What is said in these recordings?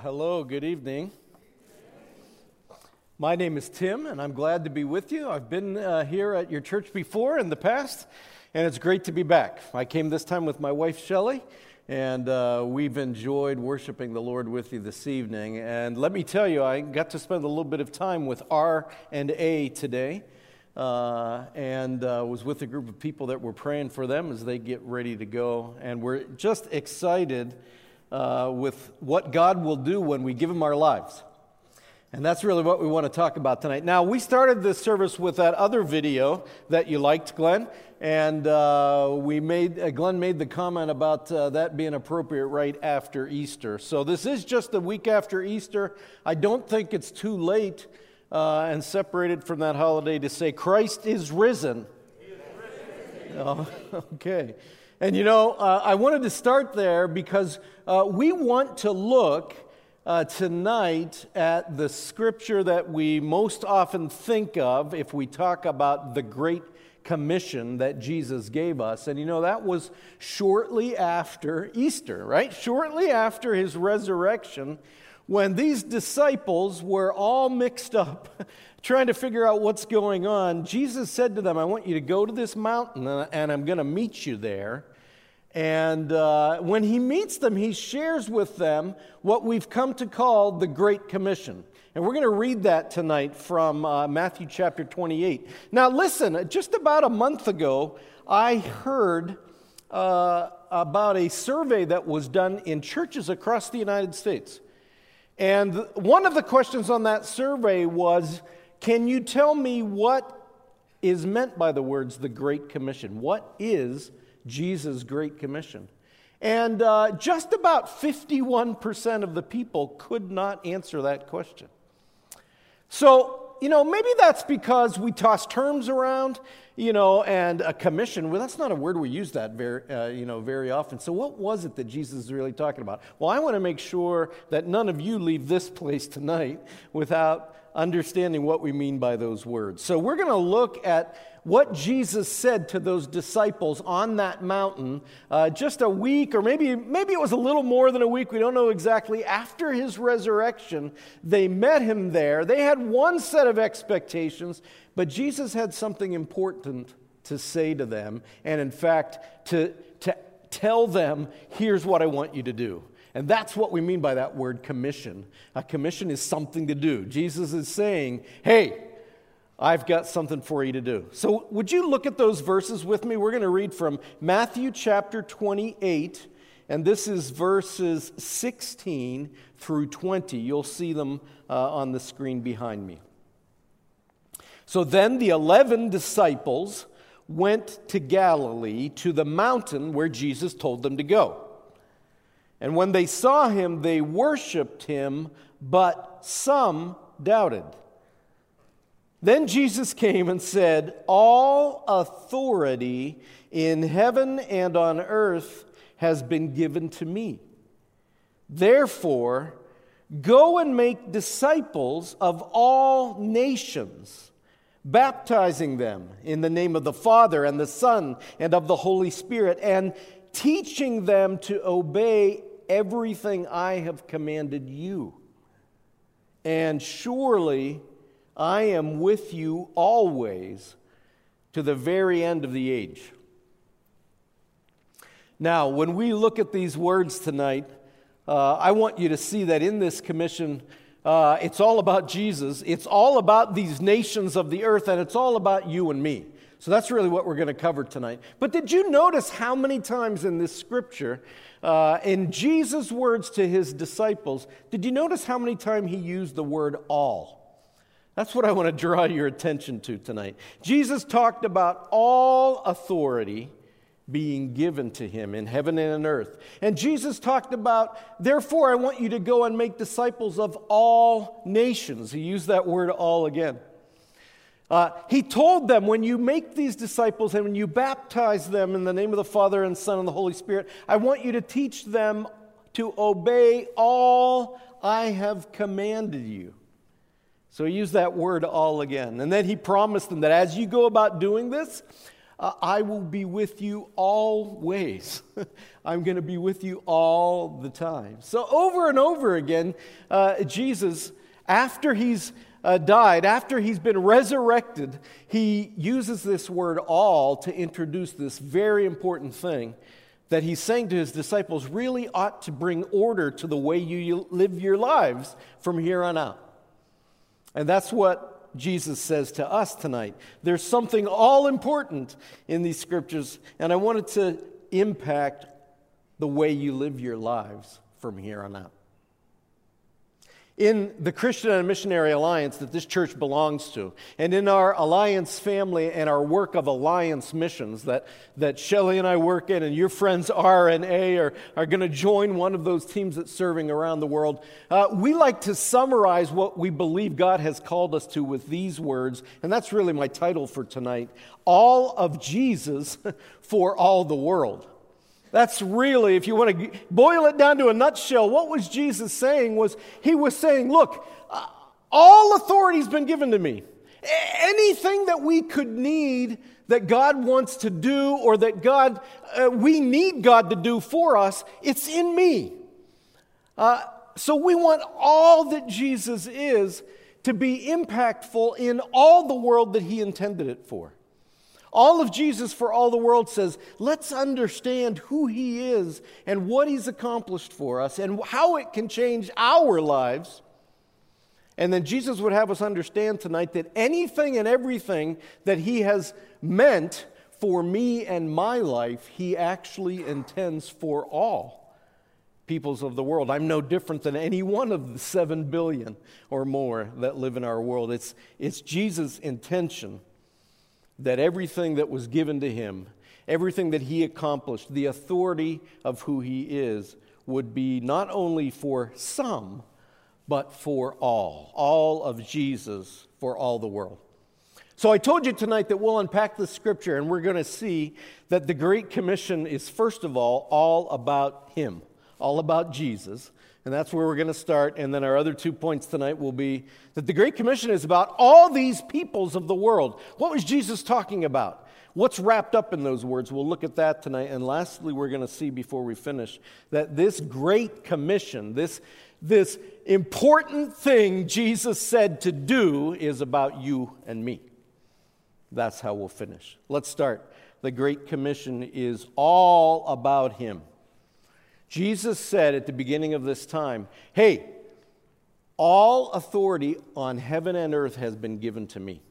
hello, good evening. My name is Tim, and I'm glad to be with you. I've been uh, here at your church before in the past, and it's great to be back. I came this time with my wife, Shelley, and uh, we've enjoyed worshiping the Lord with you this evening. And let me tell you, I got to spend a little bit of time with R and A today. Uh, and uh, was with a group of people that were praying for them as they get ready to go. And we're just excited uh, with what God will do when we give Him our lives. And that's really what we want to talk about tonight. Now, we started this service with that other video that you liked, Glenn, and uh, we made uh, Glenn made the comment about uh, that being appropriate right after Easter. So this is just a week after Easter. I don't think it's too late uh, and separated from that holiday to say Christ is risen. Is risen. Oh, okay. And you know, uh, I wanted to start there because uh, we want to look uh, tonight at the scripture that we most often think of if we talk about the Great Commission that Jesus gave us. And you know, that was shortly after Easter, right? Shortly after his resurrection, when these disciples were all mixed up. trying to figure out what's going on, Jesus said to them, I want you to go to this mountain and I'm going to meet you there. And uh, when he meets them, he shares with them what we've come to call the Great Commission. And we're going to read that tonight from uh, Matthew chapter 28. Now, listen, just about a month ago, I heard uh, about a survey that was done in churches across the United States. And one of the questions on that survey was Can you tell me what is meant by the words the Great Commission? What is Jesus' Great Commission. And uh, just about 51% of the people could not answer that question. So, you know, maybe that's because we toss terms around, you know, and a commission. Well, that's not a word we use that very, uh, you know, very often. So, what was it that Jesus is really talking about? Well, I want to make sure that none of you leave this place tonight without understanding what we mean by those words. So, we're going to look at what Jesus said to those disciples on that mountain uh, just a week, or maybe, maybe it was a little more than a week, we don't know exactly. After his resurrection, they met him there. They had one set of expectations, but Jesus had something important to say to them, and in fact, to, to tell them, here's what I want you to do. And that's what we mean by that word commission. A commission is something to do. Jesus is saying, hey, I've got something for you to do. So, would you look at those verses with me? We're going to read from Matthew chapter 28, and this is verses 16 through 20. You'll see them uh, on the screen behind me. So, then the 11 disciples went to Galilee to the mountain where Jesus told them to go. And when they saw him, they worshiped him, but some doubted. Then Jesus came and said, All authority in heaven and on earth has been given to me. Therefore, go and make disciples of all nations, baptizing them in the name of the Father and the Son and of the Holy Spirit, and teaching them to obey everything I have commanded you. And surely, I am with you always to the very end of the age. Now, when we look at these words tonight, uh, I want you to see that in this commission, uh, it's all about Jesus. It's all about these nations of the earth, and it's all about you and me. So that's really what we're going to cover tonight. But did you notice how many times in this scripture, uh, in Jesus' words to his disciples, did you notice how many times he used the word all? That's what I want to draw your attention to tonight. Jesus talked about all authority being given to him in heaven and in earth. And Jesus talked about, therefore, I want you to go and make disciples of all nations. He used that word all again. Uh, he told them, when you make these disciples and when you baptize them in the name of the Father and Son and the Holy Spirit, I want you to teach them to obey all I have commanded you. So he used that word all again. And then he promised them that as you go about doing this, uh, I will be with you always. I'm going to be with you all the time. So, over and over again, uh, Jesus, after he's uh, died, after he's been resurrected, he uses this word all to introduce this very important thing that he's saying to his disciples really ought to bring order to the way you live your lives from here on out. And that's what Jesus says to us tonight. There's something all important in these scriptures, and I wanted to impact the way you live your lives from here on out in the Christian and Missionary Alliance that this church belongs to, and in our Alliance family and our work of Alliance missions that, that Shelly and I work in, and your friends R and A are, are going to join one of those teams that's serving around the world, uh, we like to summarize what we believe God has called us to with these words, and that's really my title for tonight All of Jesus for All the World. That's really, if you want to boil it down to a nutshell, what was Jesus saying was he was saying, Look, uh, all authority has been given to me. Anything that we could need that God wants to do or that God, uh, we need God to do for us, it's in me. Uh, so we want all that Jesus is to be impactful in all the world that he intended it for. All of Jesus for all the world says, let's understand who he is and what he's accomplished for us and how it can change our lives. And then Jesus would have us understand tonight that anything and everything that he has meant for me and my life, he actually intends for all peoples of the world. I'm no different than any one of the seven billion or more that live in our world. It's, it's Jesus' intention that everything that was given to him, everything that he accomplished, the authority of who he is, would be not only for some, but for all. All of Jesus for all the world. So I told you tonight that we'll unpack the scripture and we're going to see that the Great Commission is, first of all, all about Him, all about Jesus. And that's where we're going to start. And then our other two points tonight will be that the Great Commission is about all these peoples of the world. What was Jesus talking about? What's wrapped up in those words? We'll look at that tonight. And lastly, we're going to see before we finish that this Great Commission, this, this important thing Jesus said to do, is about you and me. That's how we'll finish. Let's start. The Great Commission is all about Him. Jesus said at the beginning of this time, Hey, all authority on heaven and earth has been given to me.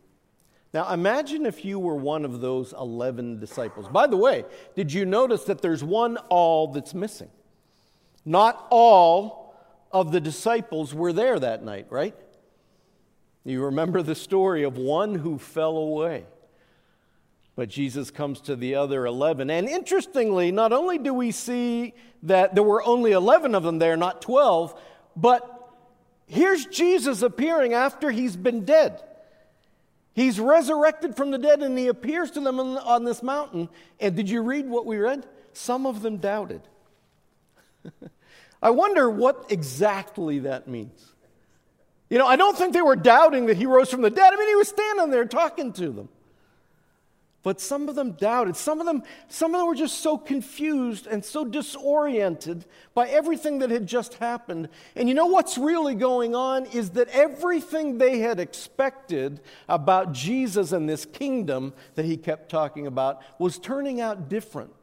Now, imagine if you were one of those 11 disciples. By the way, did you notice that there's one all that's missing? Not all of the disciples were there that night, right? You remember the story of one who fell away. But Jesus comes to the other 11. And interestingly, not only do we see that there were only 11 of them there, not 12, but here's Jesus appearing after he's been dead. He's resurrected from the dead and he appears to them on, this mountain. And did you read what we read? Some of them doubted. I wonder what exactly that means. You know, I don't think they were doubting that he rose from the dead. I mean, he was standing there talking to them. But some of them doubted. Some of them, some of them were just so confused and so disoriented by everything that had just happened. And you know what's really going on is that everything they had expected about Jesus and this kingdom that he kept talking about was turning out different.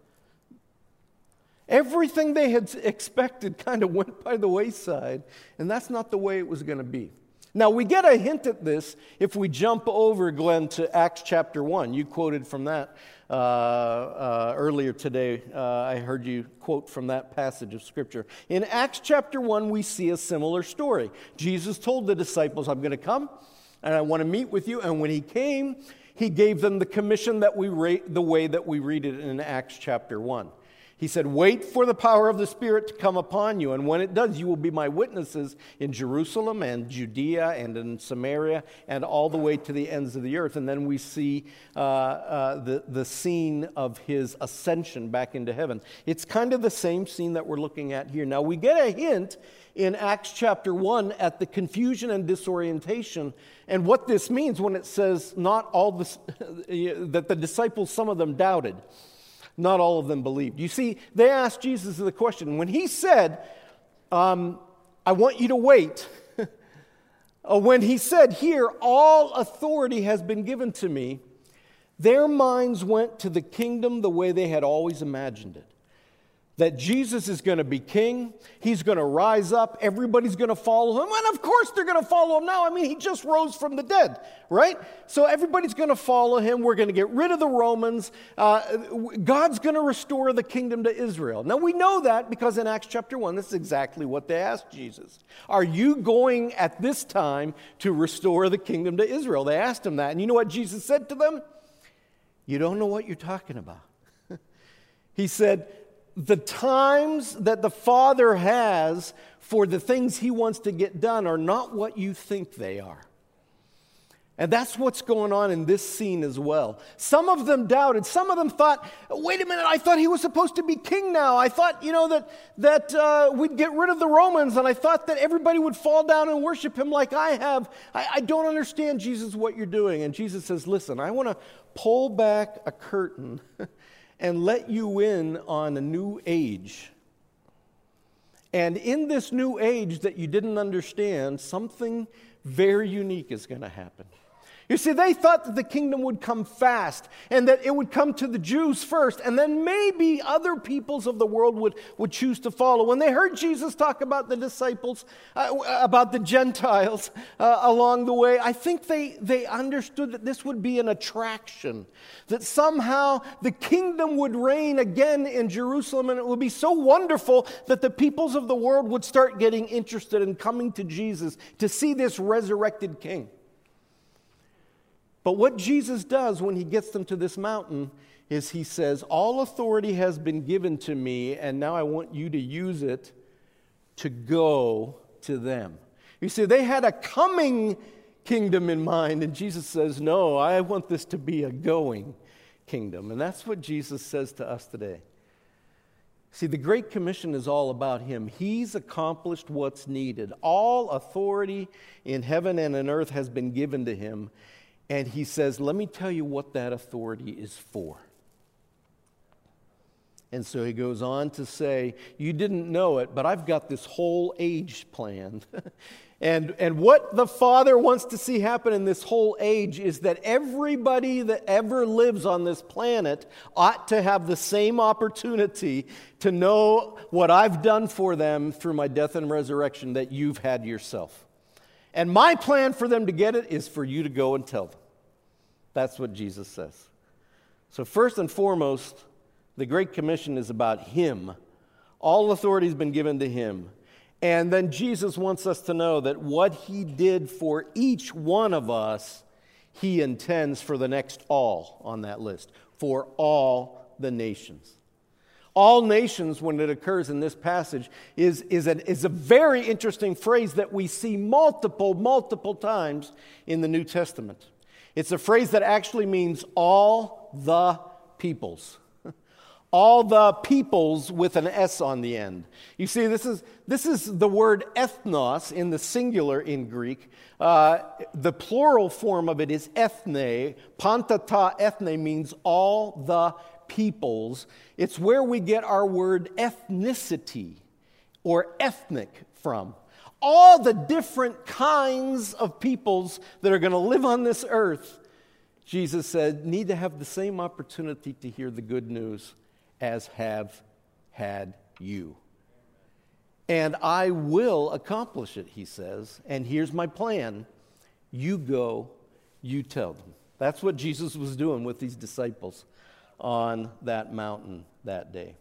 Everything they had expected kind of went by the wayside, and that's not the way it was going to be. Now, we get a hint at this if we jump over, Glenn, to Acts chapter 1. You quoted from that uh, uh, earlier today. Uh, I heard you quote from that passage of Scripture. In Acts chapter 1, we see a similar story. Jesus told the disciples, I'm going to come and I want to meet with you. And when he came, he gave them the commission that we rate the way that we read it in Acts chapter 1. He said, Wait for the power of the Spirit to come upon you. And when it does, you will be my witnesses in Jerusalem and Judea and in Samaria and all the way to the ends of the earth. And then we see uh, uh, the, the scene of his ascension back into heaven. It's kind of the same scene that we're looking at here. Now, we get a hint in Acts chapter 1 at the confusion and disorientation and what this means when it says not all the, that the disciples, some of them doubted, not all of them believed. You see, they asked Jesus the question. When he said, um, I want you to wait, when he said, Here, all authority has been given to me, their minds went to the kingdom the way they had always imagined it that Jesus is going to be king. He's going to rise up. Everybody's going to follow him. And of course, they're going to follow him now. I mean, he just rose from the dead, right? So everybody's going to follow him. We're going to get rid of the Romans. Uh, God's going to restore the kingdom to Israel. Now, we know that because in Acts chapter 1, this is exactly what they asked Jesus. Are you going at this time to restore the kingdom to Israel? They asked him that. And you know what Jesus said to them? You don't know what you're talking about. he said, the times that the Father has for the things He wants to get done are not what you think they are. And that's what's going on in this scene as well. Some of them doubted. Some of them thought, wait a minute, I thought he was supposed to be king now. I thought, you know, that, that uh, we'd get rid of the Romans, and I thought that everybody would fall down and worship him like I have. I, I don't understand, Jesus, what you're doing. And Jesus says, listen, I want to pull back a curtain and let you in on a new age. And in this new age that you didn't understand, something very unique is going to happen. You see, they thought that the kingdom would come fast and that it would come to the Jews first, and then maybe other peoples of the world would, would choose to follow. When they heard Jesus talk about the disciples, uh, about the Gentiles uh, along the way, I think they, they understood that this would be an attraction, that somehow the kingdom would reign again in Jerusalem, and it would be so wonderful that the peoples of the world would start getting interested in coming to Jesus to see this resurrected king. But what Jesus does when he gets them to this mountain is he says, All authority has been given to me, and now I want you to use it to go to them. You see, they had a coming kingdom in mind, and Jesus says, No, I want this to be a going kingdom. And that's what Jesus says to us today. See, the Great Commission is all about Him. He's accomplished what's needed. All authority in heaven and in earth has been given to Him. And he says, Let me tell you what that authority is for. And so he goes on to say, You didn't know it, but I've got this whole age planned. and, and what the Father wants to see happen in this whole age is that everybody that ever lives on this planet ought to have the same opportunity to know what I've done for them through my death and resurrection that you've had yourself. And my plan for them to get it is for you to go and tell them. That's what Jesus says. So, first and foremost, the Great Commission is about Him. All authority has been given to Him. And then Jesus wants us to know that what He did for each one of us, He intends for the next all on that list, for all the nations. All nations, when it occurs in this passage, is, is, a, is a very interesting phrase that we see multiple, multiple times in the New Testament. It's a phrase that actually means all the peoples. all the peoples with an S on the end. You see, this is, this is the word ethnos in the singular in Greek. Uh, the plural form of it is ethne. Panta ta ethne means all the peoples. It's where we get our word ethnicity or ethnic from. All the different kinds of peoples that are going to live on this earth, Jesus said, need to have the same opportunity to hear the good news as have had you. And I will accomplish it, he says. And here's my plan you go, you tell them. That's what Jesus was doing with these disciples on that mountain that day.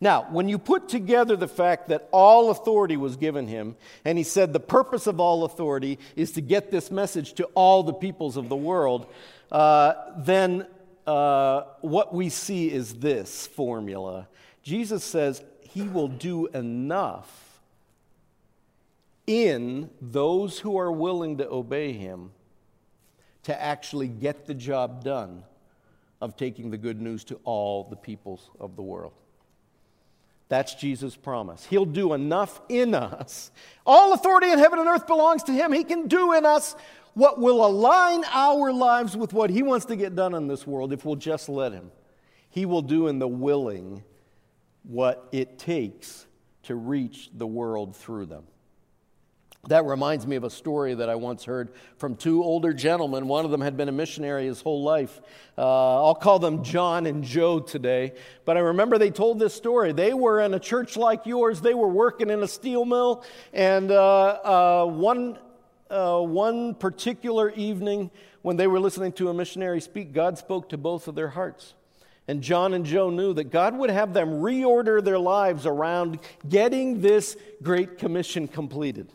Now, when you put together the fact that all authority was given him, and he said the purpose of all authority is to get this message to all the peoples of the world, uh, then uh, what we see is this formula. Jesus says he will do enough in those who are willing to obey him to actually get the job done of taking the good news to all the peoples of the world. That's Jesus' promise. He'll do enough in us. All authority in heaven and earth belongs to Him. He can do in us what will align our lives with what He wants to get done in this world if we'll just let Him. He will do in the willing what it takes to reach the world through them. That reminds me of a story that I once heard from two older gentlemen. One of them had been a missionary his whole life. Uh, I'll call them John and Joe today. But I remember they told this story. They were in a church like yours, they were working in a steel mill, and uh, uh, one, uh, one particular evening when they were listening to a missionary speak, God spoke to both of their hearts. And John and Joe knew that God would have them reorder their lives around getting this great commission completed.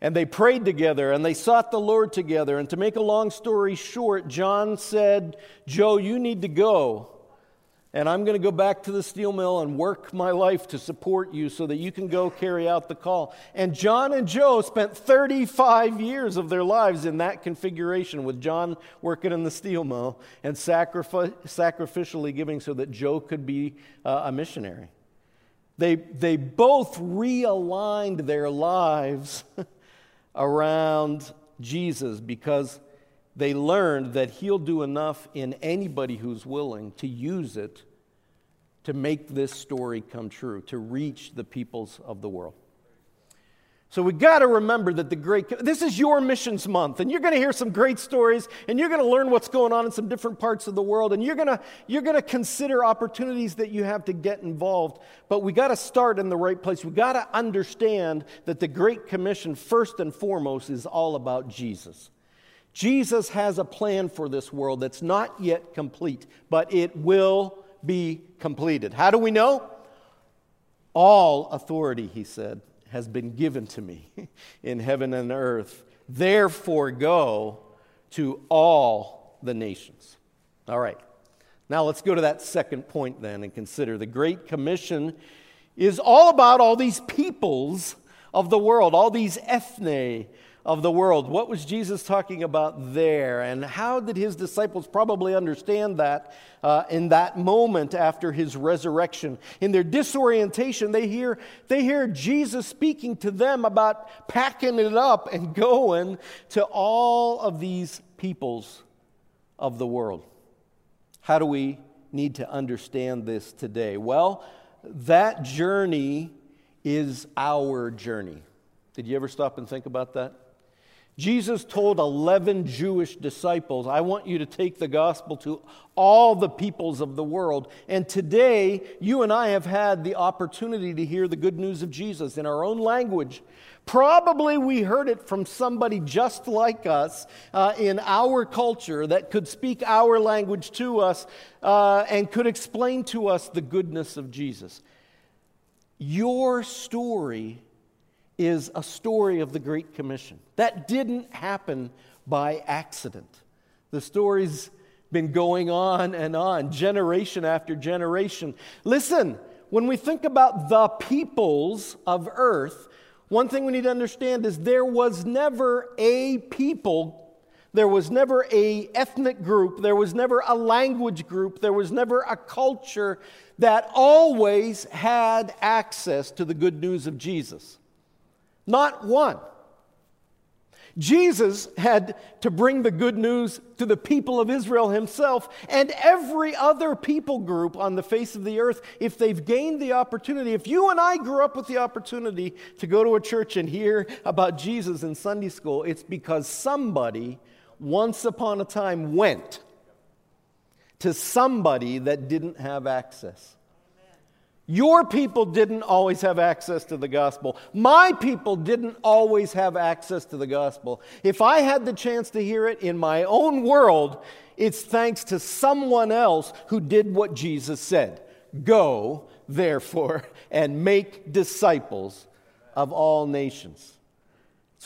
And they prayed together and they sought the Lord together. And to make a long story short, John said, Joe, you need to go. And I'm going to go back to the steel mill and work my life to support you so that you can go carry out the call. And John and Joe spent 35 years of their lives in that configuration, with John working in the steel mill and sacrific- sacrificially giving so that Joe could be uh, a missionary. They, they both realigned their lives around Jesus because they learned that He'll do enough in anybody who's willing to use it to make this story come true, to reach the peoples of the world. So we got to remember that the great this is your missions month and you're going to hear some great stories and you're going to learn what's going on in some different parts of the world and you're going to you're going to consider opportunities that you have to get involved but we got to start in the right place. We got to understand that the great commission first and foremost is all about Jesus. Jesus has a plan for this world that's not yet complete, but it will be completed. How do we know? All authority, he said, has been given to me in heaven and earth. Therefore, go to all the nations. All right. Now let's go to that second point then and consider the Great Commission is all about all these peoples of the world, all these ethne of the world. What was Jesus talking about there? And how did his disciples probably understand that uh, in that moment after his resurrection? In their disorientation, they hear, they hear Jesus speaking to them about packing it up and going to all of these peoples of the world. How do we need to understand this today? Well, that journey is our journey. Did you ever stop and think about that? Jesus told 11 Jewish disciples, I want you to take the gospel to all the peoples of the world. And today, you and I have had the opportunity to hear the good news of Jesus in our own language. Probably we heard it from somebody just like us uh, in our culture that could speak our language to us uh, and could explain to us the goodness of Jesus. Your story is a story of the Great Commission. That didn't happen by accident. The story's been going on and on, generation after generation. Listen, when we think about the peoples of earth, one thing we need to understand is there was never a people there was never a ethnic group there was never a language group there was never a culture that always had access to the good news of jesus not one. Jesus had to bring the good news to the people of Israel himself and every other people group on the face of the earth if they've gained the opportunity. If you and I grew up with the opportunity to go to a church and hear about Jesus in Sunday school, it's because somebody once upon a time went to somebody that didn't have access. Your people didn't always have access to the gospel. My people didn't always have access to the gospel. If I had the chance to hear it in my own world, it's thanks to someone else who did what Jesus said Go, therefore, and make disciples of all nations.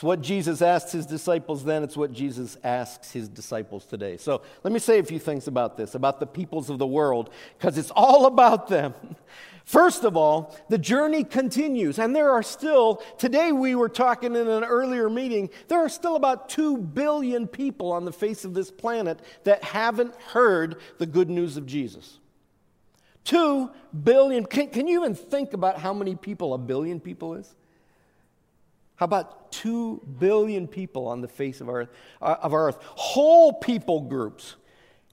It's what Jesus asked his disciples then, it's what Jesus asks his disciples today. So let me say a few things about this, about the peoples of the world, because it's all about them. First of all, the journey continues, and there are still, today we were talking in an earlier meeting, there are still about 2 billion people on the face of this planet that haven't heard the good news of Jesus. Two billion. Can, can you even think about how many people a billion people is? How about two billion people on the face of our, uh, of our earth? Whole people groups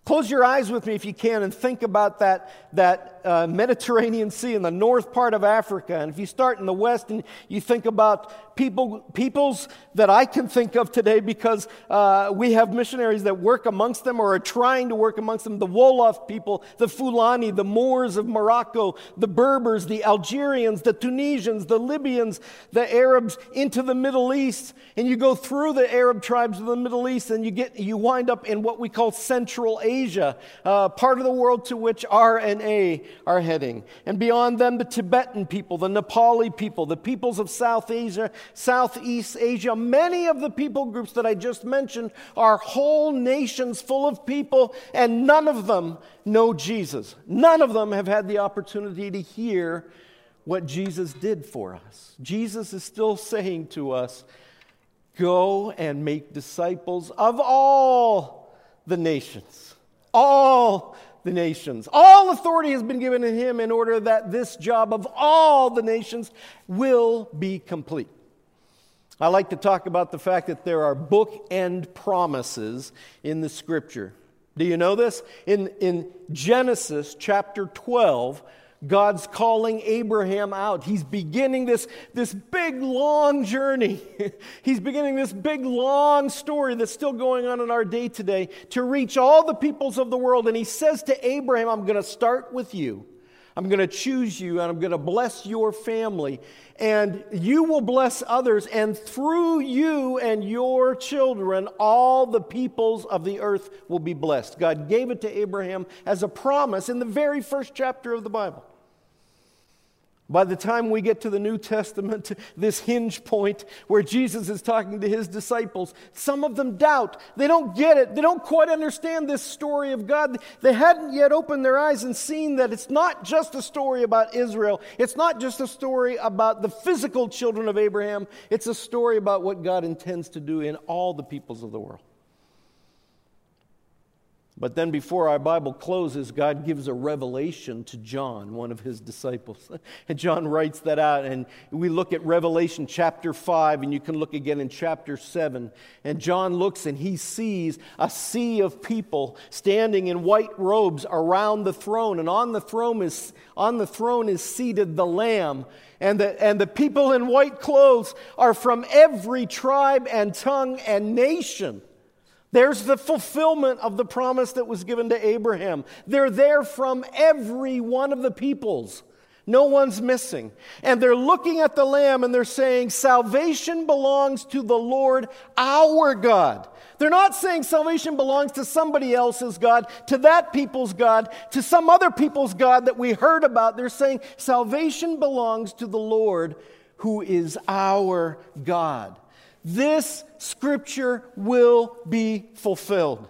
Close your eyes with me if you can and think about that, that uh, Mediterranean Sea in the north part of Africa. And if you start in the west and you think about people, peoples that I can think of today because uh, we have missionaries that work amongst them or are trying to work amongst them the Wolof people, the Fulani, the Moors of Morocco, the Berbers, the Algerians, the Tunisians, the Libyans, the Arabs into the Middle East. And you go through the Arab tribes of the Middle East and you, get, you wind up in what we call Central Asia. Uh, part of the world to which R and A are heading. And beyond them, the Tibetan people, the Nepali people, the peoples of South Asia, Southeast Asia. Many of the people groups that I just mentioned are whole nations full of people, and none of them know Jesus. None of them have had the opportunity to hear what Jesus did for us. Jesus is still saying to us, Go and make disciples of all the nations all the nations. All authority has been given to him in order that this job of all the nations will be complete. I like to talk about the fact that there are bookend promises in the scripture. Do you know this? In, in Genesis chapter 12, God's calling Abraham out. He's beginning this, this big, long journey. He's beginning this big, long story that's still going on in our day today to reach all the peoples of the world. And he says to Abraham, I'm going to start with you. I'm going to choose you and I'm going to bless your family. And you will bless others. And through you and your children, all the peoples of the earth will be blessed. God gave it to Abraham as a promise in the very first chapter of the Bible. By the time we get to the New Testament, this hinge point where Jesus is talking to his disciples, some of them doubt. They don't get it. They don't quite understand this story of God. They hadn't yet opened their eyes and seen that it's not just a story about Israel. It's not just a story about the physical children of Abraham. It's a story about what God intends to do in all the peoples of the world. But then, before our Bible closes, God gives a revelation to John, one of his disciples. And John writes that out. And we look at Revelation chapter 5, and you can look again in chapter 7. And John looks and he sees a sea of people standing in white robes around the throne. And on the throne is, on the throne is seated the Lamb. And the, and the people in white clothes are from every tribe and tongue and nation. There's the fulfillment of the promise that was given to Abraham. They're there from every one of the peoples. No one's missing. And they're looking at the Lamb and they're saying, Salvation belongs to the Lord our God. They're not saying salvation belongs to somebody else's God, to that people's God, to some other people's God that we heard about. They're saying salvation belongs to the Lord who is our God. This scripture will be fulfilled.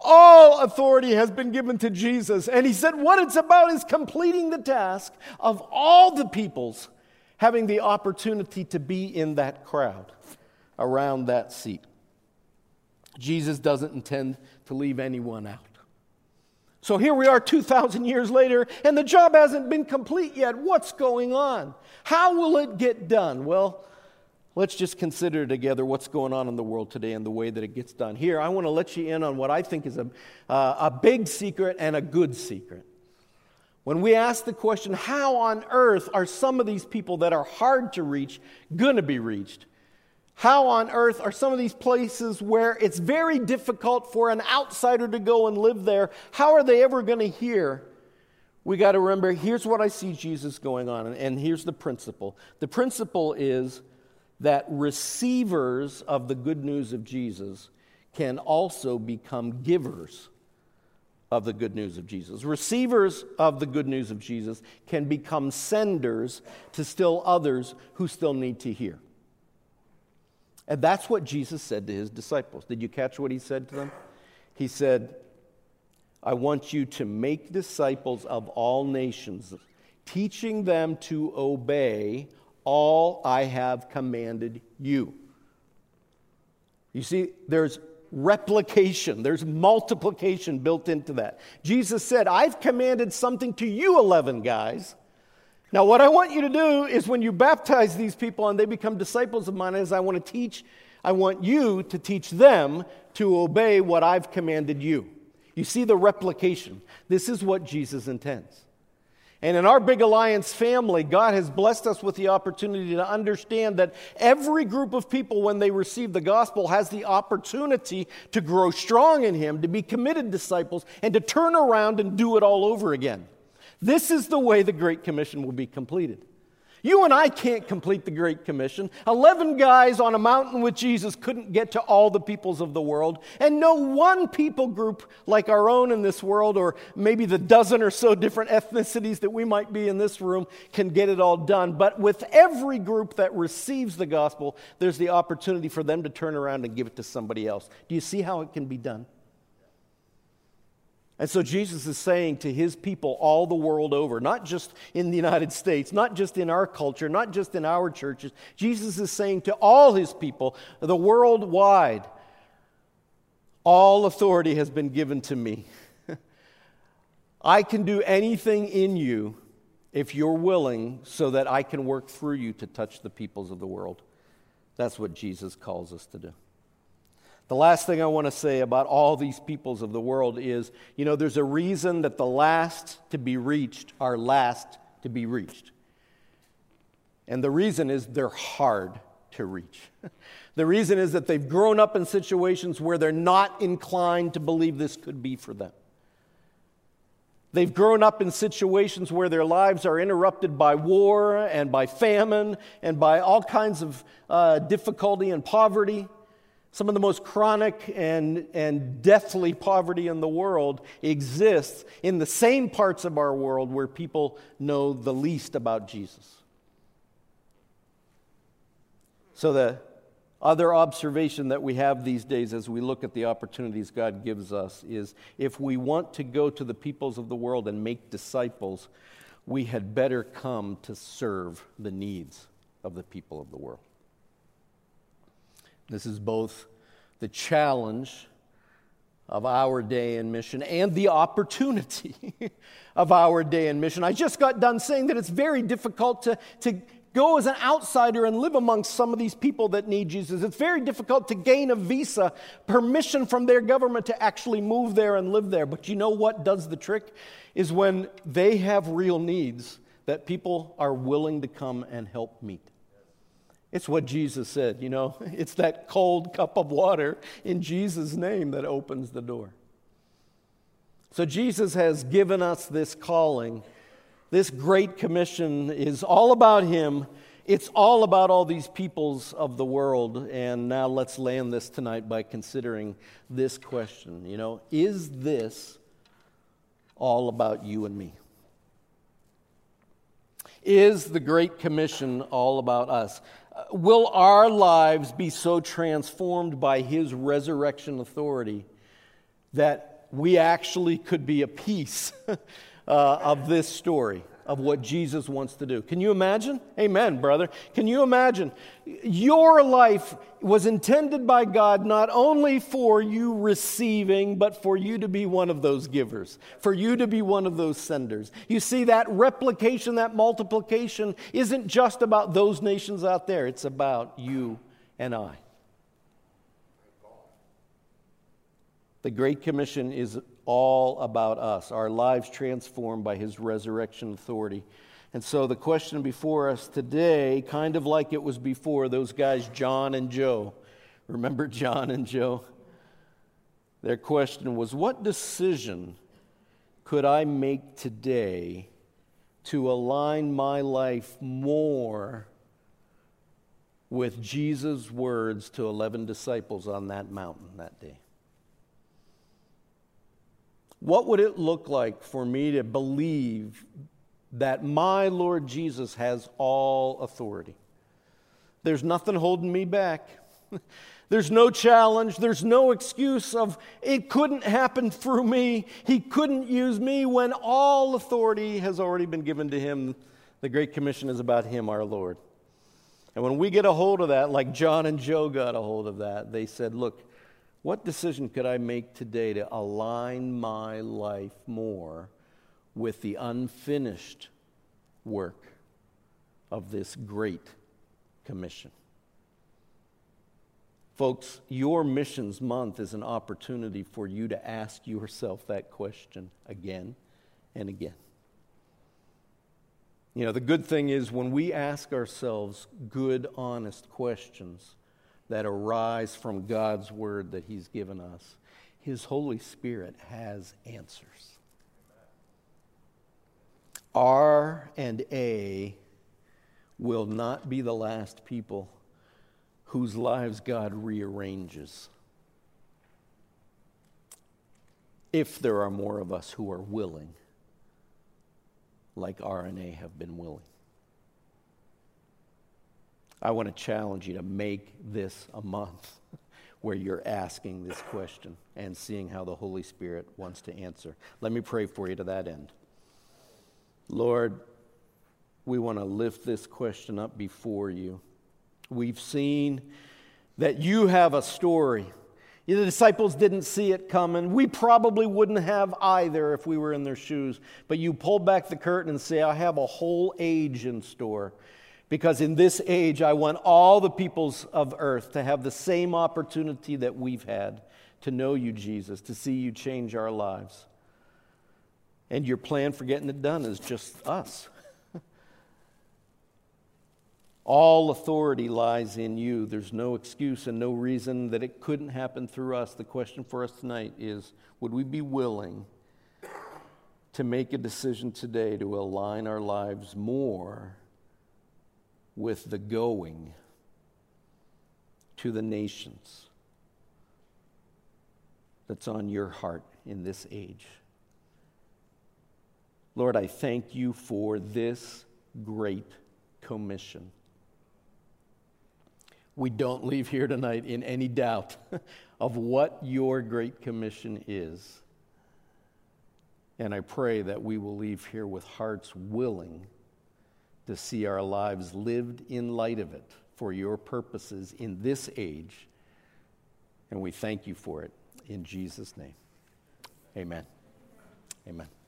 All authority has been given to Jesus. And he said, what it's about is completing the task of all the peoples having the opportunity to be in that crowd around that seat. Jesus doesn't intend to leave anyone out. So here we are 2,000 years later, and the job hasn't been complete yet. What's going on? How will it get done? Well, Let's just consider together what's going on in the world today and the way that it gets done. Here, I want to let you in on what I think is a, uh, a big secret and a good secret. When we ask the question, how on earth are some of these people that are hard to reach going to be reached? How on earth are some of these places where it's very difficult for an outsider to go and live there? How are they ever going to hear? We got to remember here's what I see Jesus going on, and here's the principle. The principle is that receivers of the good news of Jesus can also become givers of the good news of Jesus. Receivers of the good news of Jesus can become senders to still others who still need to hear. And that's what Jesus said to his disciples. Did you catch what he said to them? He said, I want you to make disciples of all nations, teaching them to obey all I have commanded you. You see, there's replication, there's multiplication built into that. Jesus said, I've commanded something to you, 11 guys. Now, what I want you to do is when you baptize these people and they become disciples of mine, is I want to teach, I want you to teach them to obey what I've commanded you. You see the replication. This is what Jesus intends. And in our Big Alliance family, God has blessed us with the opportunity to understand that every group of people, when they receive the gospel, has the opportunity to grow strong in Him, to be committed disciples, and to turn around and do it all over again. This is the way the Great Commission will be completed. You and I can't complete the Great Commission. Eleven guys on a mountain with Jesus couldn't get to all the peoples of the world. And no one people group like our own in this world, or maybe the dozen or so different ethnicities that we might be in this room, can get it all done. But with every group that receives the gospel, there's the opportunity for them to turn around and give it to somebody else. Do you see how it can be done? And so Jesus is saying to his people all the world over, not just in the United States, not just in our culture, not just in our churches, Jesus is saying to all his people, the worldwide, all authority has been given to me. I can do anything in you if you're willing so that I can work through you to touch the peoples of the world. That's what Jesus calls us to do. The last thing I want to say about all these peoples of the world is you know, there's a reason that the last to be reached are last to be reached. And the reason is they're hard to reach. the reason is that they've grown up in situations where they're not inclined to believe this could be for them. They've grown up in situations where their lives are interrupted by war and by famine and by all kinds of uh, difficulty and poverty. Some of the most chronic and, and deathly poverty in the world exists in the same parts of our world where people know the least about Jesus. So, the other observation that we have these days as we look at the opportunities God gives us is if we want to go to the peoples of the world and make disciples, we had better come to serve the needs of the people of the world. This is both the challenge of our day in mission and the opportunity of our day in mission. I just got done saying that it's very difficult to, to go as an outsider and live amongst some of these people that need Jesus. It's very difficult to gain a visa, permission from their government to actually move there and live there. But you know what does the trick? Is when they have real needs that people are willing to come and help meet. It's what Jesus said, you know, it's that cold cup of water in Jesus' name that opens the door. So Jesus has given us this calling. This great commission is all about Him. It's all about all these peoples of the world. And now let's land this tonight by considering this question. You know, is this all about you and me? Is the Great Commission all about us? Will our lives be so transformed by his resurrection authority that we actually could be a piece uh, of this story? Of what Jesus wants to do. Can you imagine? Amen, brother. Can you imagine? Your life was intended by God not only for you receiving, but for you to be one of those givers, for you to be one of those senders. You see, that replication, that multiplication isn't just about those nations out there, it's about you and I. The Great Commission is all about us, our lives transformed by his resurrection authority. And so the question before us today, kind of like it was before those guys, John and Joe. Remember John and Joe? Their question was What decision could I make today to align my life more with Jesus' words to 11 disciples on that mountain that day? What would it look like for me to believe that my Lord Jesus has all authority? There's nothing holding me back. There's no challenge. There's no excuse of it couldn't happen through me. He couldn't use me when all authority has already been given to him. The Great Commission is about him, our Lord. And when we get a hold of that, like John and Joe got a hold of that, they said, Look, What decision could I make today to align my life more with the unfinished work of this great commission? Folks, your missions month is an opportunity for you to ask yourself that question again and again. You know, the good thing is when we ask ourselves good, honest questions that arise from God's word that He's given us, His Holy Spirit has answers. R and A will not be the last people whose lives God rearranges. If there are more of us who are willing like R and A have been willing. I want to challenge you to make this a month where you're asking this question and seeing how the Holy Spirit wants to answer. Let me pray for you to that end. Lord, we want to lift this question up before you. We've seen that you have a story the disciples didn't see it coming. We probably wouldn't have either if we were in their shoes. But you pull back the curtain and say, I have a whole age in store. Because in this age, I want all the peoples of earth to have the same opportunity that we've had to know you, Jesus, to see you change our lives. And your plan for getting it done is just us. All authority lies in you. There's no excuse and no reason that it couldn't happen through us. The question for us tonight is would we be willing to make a decision today to align our lives more with the going to the nations that's on your heart in this age? Lord, I thank you for this great commission we don't leave here tonight in any doubt of what your Great Commission is. And I pray that we will leave here with hearts willing to see our lives lived in light of it for your purposes in this age. And we thank you for it in Jesus' name. Amen. Amen.